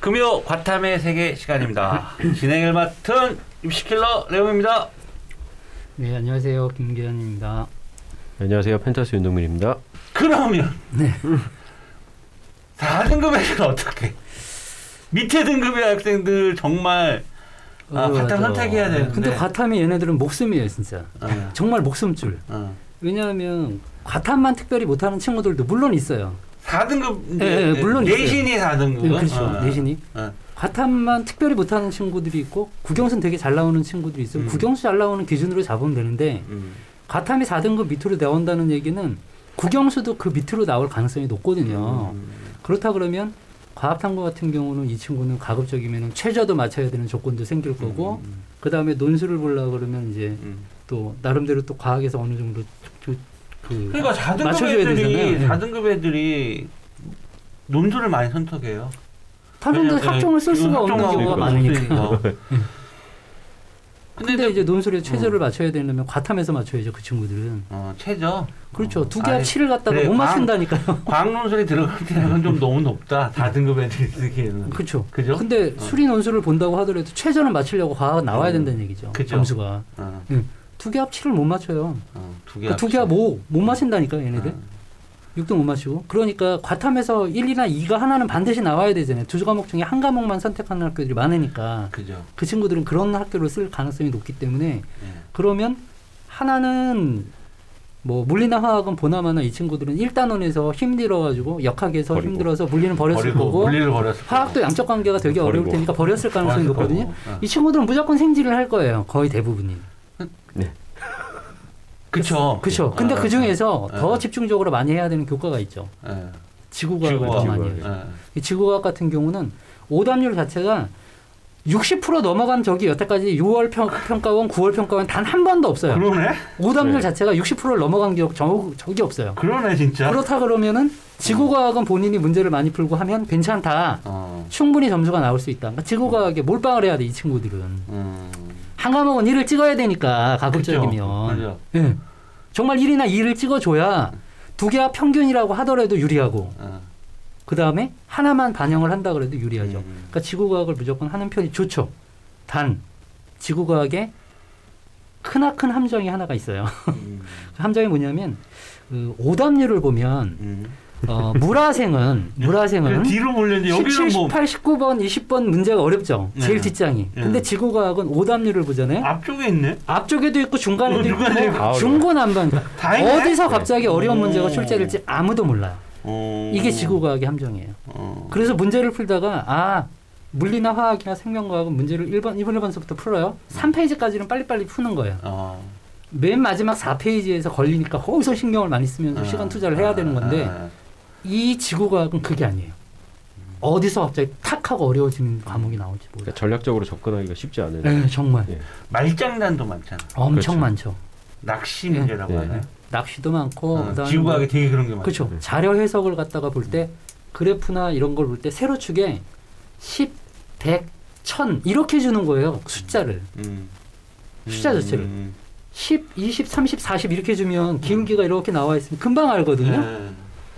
금요 과탐의 세계 시간입니다. 진행을 맡은 입시킬러 레옹입니다. 네, 안녕하세요. 김기현입니다. 안녕하세요. 펜타스 윤동민입니다. 그러면 네. 4등급 애들은 어떻게? 밑에 등급의 학생들 정말 아, 어, 과탐 맞아. 선택해야 되는데. 근데 과탐이 얘네들은 목숨이에요, 진짜. 어, 정말 목숨줄. 어. 왜냐하면 과탐만 특별히 못하는 친구들도 물론 있어요. 4등급 예, 예, 물론 내신이 4등급. 네, 그렇죠. 내신이. 어. 과탐만 특별히 못하는 친구들이 있고 국영수는 되게 잘 나오는 친구들이 있어요. 음. 국영수 잘 나오는 기준으로 잡으면 되는데 음. 과탐이 4등급 밑으로 나온다는 얘기는 국영수도 그 밑으로 나올 가능성이 높거든요. 음. 그렇다 그러면 과학탐구 같은 경우는 이 친구는 가급적이면 최저도 맞춰야 되는 조건도 생길 거고 음. 그 다음에 논술을 보려 그러면 이제 음. 또 나름대로 또 과학에서 어느 정도 그, 그 그러니까 4등급 맞춰줘야 애들이 되잖아요. 4등급 애들이 논술을 많이 선택해요. 다른데 왜냐면, 학종을 쓸 예, 수가 없는 경우가 많으니까. 없으니까. 근데 이제 논술에 최저를 어. 맞춰야 되려면 과탐에서 맞춰야죠 그 친구들은. 어, 최저. 그렇죠. 어. 두개합 아니, 7을 갖다가 그래, 못 과학- 맞춘다니까요. 과학 논술이 들어갈 때는 좀 너무 높다. 4등급 애들이 쓰기에는. 그렇죠. 그죠? 근데 어. 수리 논술을 본다고 하더라도 최저는 맞추려고 과학은 나와야 음. 된다는 얘기죠. 그죠. 점수가. 어, 두 개 합 7을 못 맞춰요. 어, 두 개. 그두개 합 5, 못 맞힌다니까 얘네들. 어. 6등 못 맞추고. 그러니까 과탐에서 1이나 2가 하나는 반드시 나와야 되잖아요. 두 과목 중에 한 과목만 선택하는 학교들이 많으니까 그죠. 그 친구들은 그런 학교를 쓸 가능성이 높기 때문에 예. 그러면 하나는 뭐 물리나 화학은 보나마나 이 친구들은 1단원에서 힘들어가지고 역학에서 버리고. 힘들어서 물리는 버렸을 버리고 거고 물리를 버렸을 화학도. 양적 관계가 되게 어려울 버리고. 테니까 버렸을 가능성이 높거든요. 거고. 어. 이 친구들은 무조건 생지를 할 거예요. 거의 대부분이. 그쵸. 그렇죠. 근데 어, 그 중에서 어. 더 집중적으로 많이 해야 되는 교과가 있죠. 예. 지구과학을 더 지구과학. 많이 해요. 예. 이 지구과학 같은 경우는 오답률 자체가 60% 넘어간 적이 여태까지 6월 평, 평가원, 9월 평가원 단 한 번도 없어요. 그러네? 오답률 네. 자체가 60%를 넘어간 적 저, 적이 없어요. 그러네, 진짜. 그렇다 그러면은 지구과학은 본인이 문제를 많이 풀고 하면 괜찮다. 어. 충분히 점수가 나올 수 있다. 그러니까 지구과학에 몰빵을 해야 돼, 이 친구들은. 음. 한 과목은 1을 찍어야 되니까. 가급적이면. 그죠. 예. 정말 1이나 2를 찍어줘야 두 개와 평균이라고 하더라도 유리하고, 어. 그 다음에 하나만 반영을 한다 그래도 유리하죠. 음. 그러니까 지구과학을 무조건 하는 편이 좋죠. 단, 지구과학에 크나큰 함정이 하나가 있어요. 음. 그 함정이 뭐냐면, 그 오답률을 보면, 음. 어, 물화생은, 물화생은 그 뒤로 몰렸는데 17, 여기는 뭐 18, 19번, 20번 문제가 어렵죠. 네. 제일 뒷장이. 네. 근데 지구과학은 오답률을 보잖아요. 앞쪽에 있네. 앞쪽에도 있고 중간에도 어, 있고. 중고난방. 다 있네. 어디서 갑자기 어려운 오. 문제가 출제될지 아무도 몰라요. 어. 이게 지구과학의 함정이에요. 어. 그래서 문제를 풀다가 아 물리나 화학이나 생명과학은 문제를 1번, 1번, 1번서부터 풀어요. 3페이지까지는 빨리빨리 푸는 거예요. 어. 맨 마지막 4페이지에서 걸리니까 거기서 신경을 많이 쓰면서 어. 시간 투자를 해야 되는 건데 어. 이 지구과학은 그게 아니에요. 어디서 갑자기 탁 하고 어려워지는 과목이 나올지 몰라요. 그러니까 전략적으로 접근하기가 쉽지 않은. 네, 정말 예. 말장난도 많잖아. 엄청 그렇죠. 많죠. 낚시 예. 문제라고 예. 하나요? 낚시도 많고 어, 그다음에 지구과학에 뭐- 되게 그런 게 많죠. 그렇죠. 자료 해석을 갖다가 볼 때 그래프나 이런 걸 볼 때 세로 축에 10, 100, 1000 이렇게 주는 거예요. 숫자를. 음. 숫자 자체를. 음. 10, 20, 30, 40 이렇게 주면 기울기가 이렇게 나와 있으면 금방 알거든요. 예.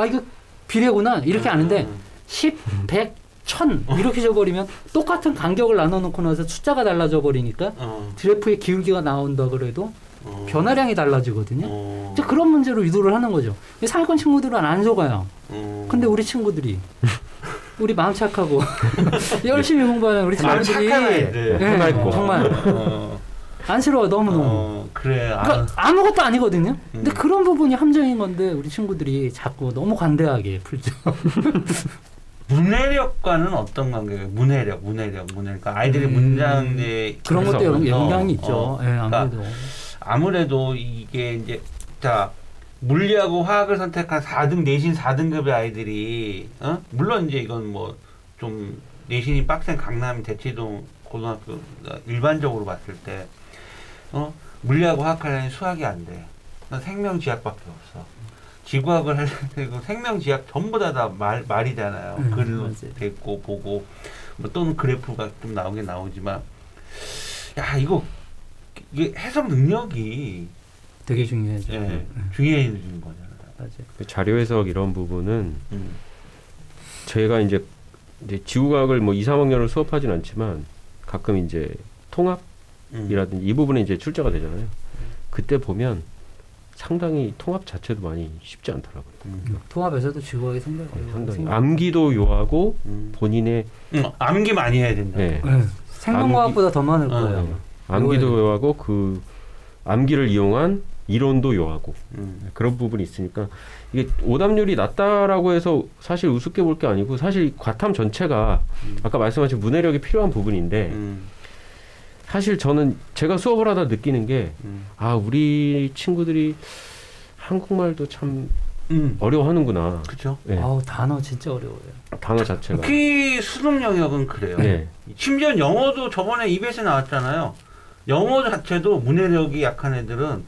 아 이거 비례구나 이렇게 아는데 음. 10, 100, 1000 이렇게 줘버리면 똑같은 간격을 나눠놓고 나서 숫자가 달라져 버리니까 어. 그래프의 기울기가 나온다 그래도 어. 변화량이 달라지거든요. 어. 이제 그런 문제로 유도를 하는 거죠. 상위권 친구들은 안 속아요. 어. 근데 우리 친구들이 우리 마음 착하고 열심히 공부하는 우리 친구들이. 예, 해맑고. 정말 어. 안쓰러워 너무 너무. 어. 그래. 아. 그러니까 아무것도 아니거든요. 근데 음. 그런 부분이 함정인 건데 우리 친구들이 자꾸 너무 관대하게 풀죠. 문해력과는 어떤 관계예요? 문해력, 문해력, 문해력. 그러니까 아이들이 음. 문장에 그런 것도 영- 영향이 어, 있죠. 어. 예, 아무래도. 아무래도 이게 이제 자 물리하고 화학을 선택한 4등 내신 4등급의 아이들이 어? 물론 이제 이건 뭐 좀 내신이 빡센 강남 대치동 고등학교 일반적으로 봤을 때 어? 물리하고 화학하려니 수학이 안 돼. 난 생명지학밖에 없어. 지구학을 하려고 생명지학 전부 다 다 말 말이잖아요. 음, 글로. 됐고 보고 뭐 또는 그래프가 좀 나오긴 나오지만 야 이거 이게 해석 능력이 되게 중요하죠. 예, 음, 중요해지는 거잖아요. 맞아요. 그 자료 해석 이런 부분은 음. 저희가 이제 이제 지구과학을 뭐 2, 3학년을 수업하진 않지만 가끔 이제 통합 이라든지 음. 이 부분에 이제 출제가 되잖아요. 그때 보면 상당히 통합 자체도 많이 쉽지 않더라고요. 음. 통합에서도 지구하게 생각해요. 상당히 암기도 요하고 음. 본인의 음, 암기 많이 해야 된다. 네, 네. 생명과학보다 더 많을 어. 거예요. 암기도 요해야 요하고 그 암기를 이용한 이론도 요하고 음. 그런 부분이 있으니까 이게 오답률이 낮다라고 해서 사실 우습게 볼 게 아니고 사실 과탐 전체가 음. 아까 말씀하신 문해력이 필요한 부분인데 음. 사실 저는 제가 수업을 하다 느끼는 게 음. 아 우리 친구들이 한국말도 참 음. 어려워하는구나. 그렇죠. 네, 아우 단어 진짜 어려워요. 단어 자체가. 특히 수능 영역은 그래요. 네. 심지어 영어도 저번에 EBS에 나왔잖아요. 영어 자체도 문해력이 약한 애들은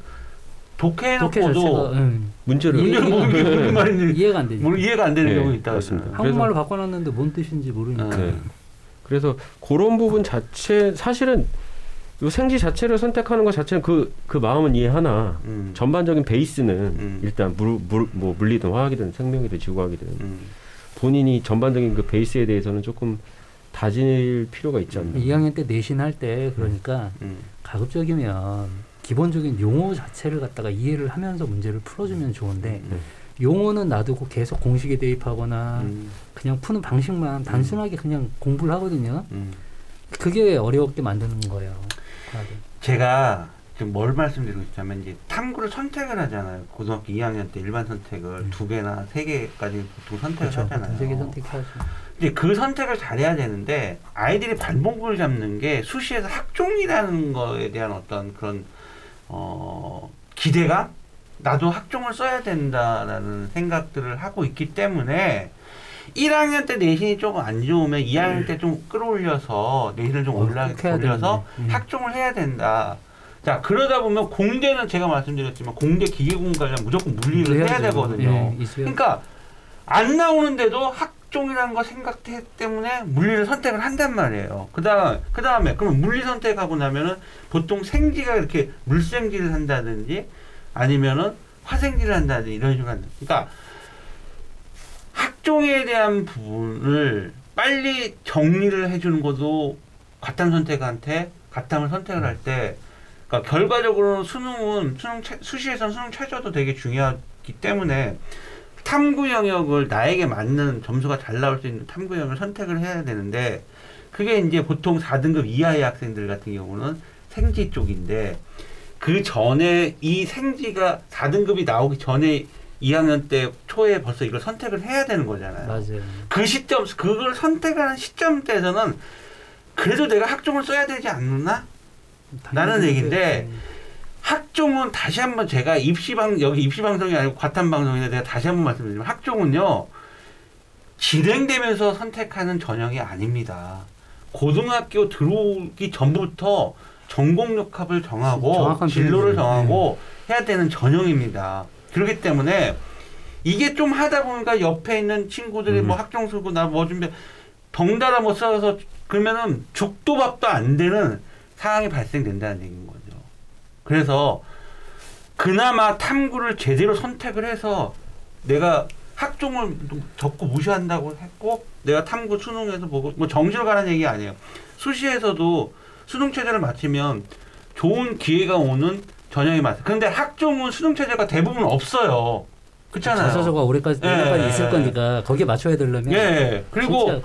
독해 자체가 독해해놓고도 음, 문제를 말인지 이해가 안 되죠. 모르- 이해가 안 되는 네, 경우 있다. 맞습니다. 한국말로 바꿔놨는데 뭔 뜻인지 모르니까. 네. 그래서 그런 부분 자체 사실은 요 생지 자체를 선택하는 것 자체는 그 그 마음은 이해하나 음. 전반적인 베이스는 음. 일단 물, 물, 뭐 물리든 화학이든 생명이든 지구과학이든 음. 본인이 전반적인 그 베이스에 대해서는 조금 다질 필요가 있지 않나. 2학년 때 내신 할 때 그러니까 음. 가급적이면 기본적인 용어 자체를 갖다가 이해를 하면서 문제를 풀어주면 좋은데 네. 용어는 놔두고 계속 공식에 대입하거나 음. 그냥 푸는 방식만 단순하게 그냥 공부를 하거든요. 음. 그게 어렵게 만드는 거예요. 과학은. 제가 지금 뭘 말씀드리고 있냐면 이제 탐구를 선택을 하잖아요. 고등학교 2학년 때 일반 선택을 음. 두 개나 세 개까지 보통 선택을 그렇죠. 하잖아요. 세개 선택해야죠. 이제 그 선택을 잘해야 되는데 아이들이 발목을 잡는 게 수시에서 학종이라는 거에 대한 어떤 그런 어 기대감 나도 학종을 써야 된다라는 생각들을 하고 있기 때문에 1학년 때 내신이 조금 안 좋으면 2학년 때 좀 끌어올려서 내신을 좀 어, 올라 꼭 해야 올려서. 음. 학종을 해야 된다. 자 그러다 보면 공대는 제가 말씀드렸지만 공대 기계공 관련 무조건 물리를 해야 해야죠. 되거든요. 예. 그러니까 안 나오는데도 학종이라는 거 생각 때문에 물리를 선택을 한단 말이에요. 그다음 그다음에 그럼 물리 선택하고 나면은 보통 생지가 이렇게 물생지를 한다든지 아니면은 화생지를 한다든지 이런 식으로 한다. 그러니까 학종에 대한 부분을 빨리 정리를 해주는 것도 과탐 선택한테 과탐을 선택을 할 때 그러니까 결과적으로는 수능은 수능 최, 수시에서는 수능 최저도 되게 중요하기 때문에 탐구 영역을 나에게 맞는 점수가 잘 나올 수 있는 탐구 영역을 선택을 해야 되는데 그게 이제 보통 4등급 이하의 학생들 같은 경우는 생지 쪽인데 그 전에 이 생지가 4등급이 나오기 전에 2학년 때 초에 벌써 이걸 선택을 해야 되는 거잖아요. 맞아요. 그 시점, 그걸 선택하는 시점대에서는 그래도 내가 학종을 써야 되지 않나? 나는 당연히 얘기인데 그렇죠. 학종은 다시 한번 제가 입시방 여기 입시방송이 아니고 과탐방송인데 내가 다시 한번 말씀드리면 학종은요 진행되면서 선택하는 전형이 아닙니다. 고등학교 들어오기 전부터 전공 역학을 정하고 정확한 진로를. 정하고 해야 되는 전형입니다. 그렇기 때문에 이게 좀 하다 보니까 옆에 있는 친구들이 음. 뭐 학종 쓰고 나 뭐 준비 덩달아 못 써서 그러면은 죽도 밥도 안 되는 상황이 발생된다는 얘기인 거죠. 그래서 그나마 탐구를 제대로 선택을 해서 내가 학종을 적고 무시한다고 했고 내가 탐구 수능에서 보고 뭐 정시로 가는 얘기 아니에요. 수시에서도 수능 체제를 마치면 좋은 기회가 오는 전형이 맞아. 근데 학종은 수능 체제가 대부분 없어요. 그렇잖아요. 자소서가 올해까지 예, 내년까지 예, 있을 예. 거니까 거기에 맞춰야 되려면 예. 그리고.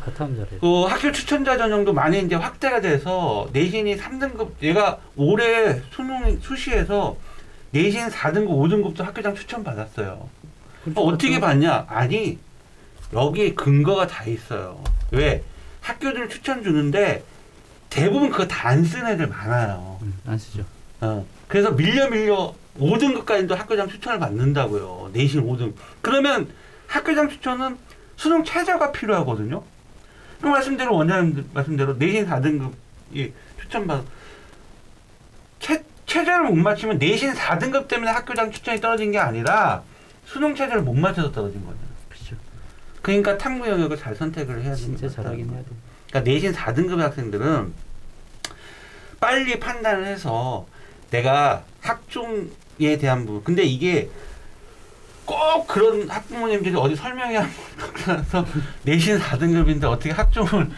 그 학교 추천자 전형도 많이 이제 확대가 돼서 내신이 3등급 얘가 올해 수능 수시에서 내신 4등급 5등급도 학교장 추천 받았어요. 그렇죠. 어, 어떻게 받냐? 아니 여기에 근거가 다 있어요. 왜 학교들 추천 주는데 대부분 그거 다 안 쓴 애들 많아요. 음, 안 쓰죠. 어. 그래서 밀려 밀려 5등급까지도 학교장 추천을 받는다고요. 내신 5등. 그러면 학교장 추천은 수능 최저가 필요하거든요. 그 말씀대로 원장님 말씀대로 내신 4등급이 추천받 최, 최저를 못 맞추면 내신 4등급 때문에 학교장 추천이 떨어진 게 아니라 수능 최저를 못 맞춰서 떨어진 거죠. 그렇죠. 그러니까 탐구 영역을 잘 선택을 해야 진짜 것 잘하긴 해야 돼. 그러니까 내신 4등급의 학생들은 빨리 판단을 해서 내가 학종에 대한 부분. 근데 이게 꼭 그런 학부모님들이 어디 한번 가서 내신 4등급인데 어떻게 학종을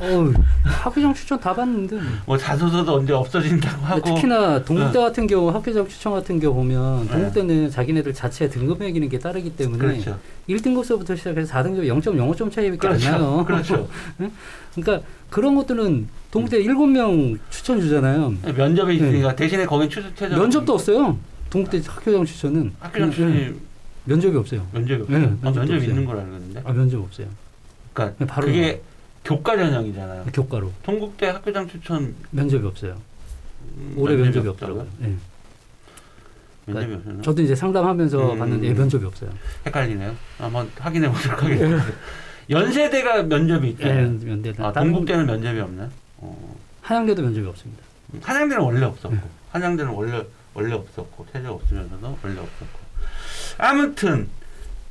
어우, 학교장 추천 다 받는데. 뭐 자소서도 언제 없어진다고 하고 특히나 동국대 같은 경우 학교장 추천 같은 경우 보면 네. 동국대는 자기네들 자체 등급 매기는 게 따르기 때문에 그렇죠. 1등급서부터 시작해서 4등급 0.05점 차이밖에 안 나요. 그렇죠. 그러니까 그런 것들은 동국대 일곱 명 추천 주잖아요. 면접에 있으니까 대신에 거긴 추 최저 네. 면접도 없어요. 동국대 학교장 추천은 학교장 음, 추천이 면접이 없어요. 면접이 없어요. 네, 아, 면접도 면접이 없어요. 있는 걸 알겠는데. 아 면접 없어요. 그러니까 네, 바로 그게 교과 전형이잖아요. 교과로 동국대 학교장 추천 면접이 없어요. 음, 올해 면접이 없다고요? 없더라고요. 네. 면접이 없어요. 저도 이제 상담하면서 음. 봤는데 예, 면접이 없어요. 헷갈리네요. 한번 확인해 보도록 하겠습니다. 연세대가 면접이 예, 있잖아요. 면대 아, 동국대는 면접이 없나요? 어. 한양대도 면접이 없습니다. 한양대는 원래 없었고 네. 한양대는 원래 원래 없었고 최저 없으면서도 원래 없었고 아무튼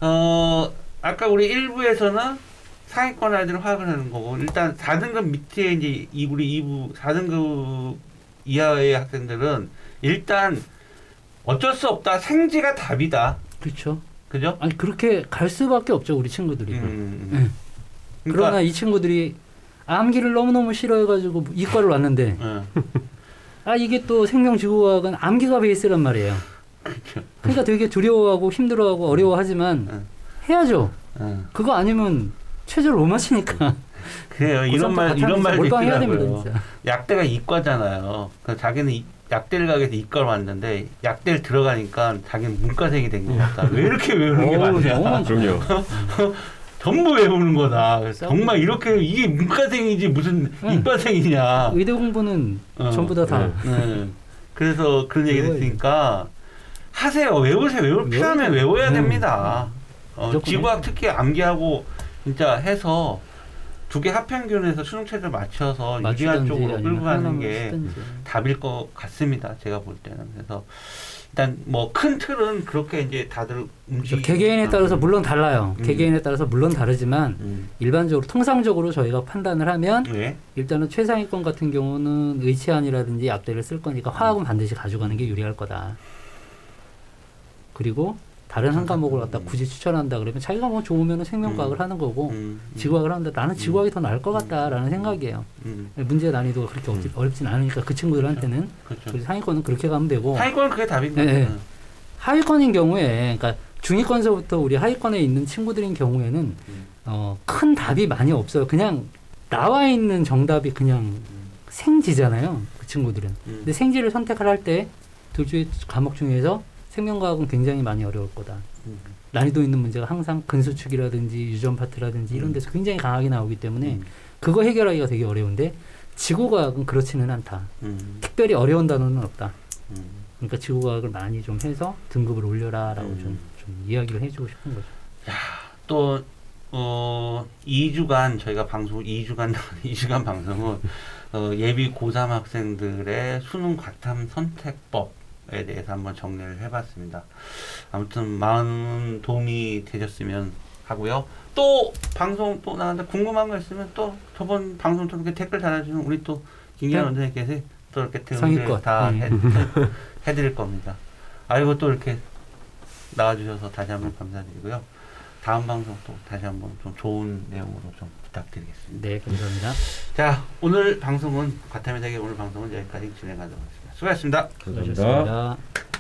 어 아까 우리 1부에서는 상위권 아이들을 화학을 하는 거고 일단 4등급 밑에 이제 이 우리 2부 4등급 이하의 학생들은 일단 어쩔 수 없다 생지가 답이다 그렇죠. 그죠? 아니 그렇게 갈 수밖에 없죠 우리 친구들이. 음, 네. 그러니까 그러나 이 친구들이 암기를 너무너무 싫어해가지고 이과를 왔는데 예, 아 이게 또 생명지구과학은 암기가 베이스란 말이에요. 그러니까 되게 두려워하고 힘들어하고 어려워하지만 응. 해야죠. 예. 그거 아니면 최저를 못 맞추니까. 그래요 이런 말 이런 말도 있더라고요. 됩니다 진짜. 약대가 이과잖아요. 그래서 자기는 이- 약대를 가기 위해서 이과를 왔는데 약대를 들어가니까 자기는 문과생이 된 것 같다. 왜 이렇게 외우는 게 많냐. 많죠. 그럼요. 전부 외우는 거다. 정말 이렇게 이게 문과생이지 무슨 응. 이과생이냐. 의대 공부는 어. 전부 다 다. 네. 네. 그래서 그런 얘기. 됐으니까 하세요. 외우세요. 외울 필요하면. 외워야 음. 됩니다. 어, 지구학 특히 암기하고 진짜 해서 두 개 합평균에서 수능 체제 맞춰서 유리한 쪽으로 끌고 가는 게 쓰든지. 답일 것 같습니다. 제가 볼 때는 그래서 일단 뭐 큰 틀은 그렇게 이제 다들 움직이. 그렇죠. 개개인에 따라서 물론 달라요. 음. 개개인에 따라서 물론 다르지만 음. 일반적으로 통상적으로 저희가 판단을 하면 네. 일단은 최상위권 같은 경우는 의치안이라든지 약대를 쓸 거니까 화학은 반드시 가져가는 게 유리할 거다. 그리고 다른 한 과목을 갖다 굳이 추천한다 그러면 자기가 뭐 좋으면 생명과학을 하는 거고 음. 지구학을 하는데 나는 지구학이 더 나을 것 같다라는 생각이에요. 음. 문제 난이도가 그렇게 어렵, 어렵진 않으니까 그 친구들한테는 그렇죠. 우리 상위권은 그렇게 가면 되고 하위권은 그게 답인 네, 거예요. 네. 하위권인 경우에 그러니까 중위권서부터 우리 하위권에 있는 친구들인 경우에는 음. 어, 큰 답이 많이 없어요. 그냥 나와 있는 정답이 그냥 생지잖아요. 그 친구들은. 음. 근데 생지를 선택을 할때 둘 중에 과목 중에서 생명과학은 굉장히 많이 어려울 거다. 음. 난이도 있는 문제가 항상 근수축이라든지 유전 파트라든지 이런 데서 굉장히 강하게 나오기 때문에 음. 그거 해결하기가 되게 어려운데 지구과학은 그렇지는 않다. 음. 특별히 어려운 단어는 없다. 음. 그러니까 지구과학을 많이 좀 해서 등급을 올려라라고 음. 좀, 좀 이야기를 해주고 싶은 거죠. 또, 어, 2주간, 저희가 방송, 2주간, 2주간 방송은, 어, 예비 고3 학생들의 수능 과탐 선택법 에 대해서 한번 정리를 해봤습니다. 아무튼, 많은 도움이 되셨으면 하고요. 또, 방송 또 나한테 궁금한 거 있으면 또, 저번 방송 또 이렇게 댓글 달아주는 우리 또, 김기현 네. 원장님께서 또 이렇게 상위권. 다 음. 해, 해드릴 겁니다. 아이고, 또 이렇게 나와주셔서 다시 한번 감사드리고요. 다음 방송 또 다시 한번 좀 좋은 내용으로 좀 부탁드리겠습니다. 네, 감사합니다. 자, 오늘 방송은 과탐의 세계 오늘 방송은 여기까지 진행하도록 하겠습니다. 수고하셨습니다. 감사합니다. 수고하셨습니다.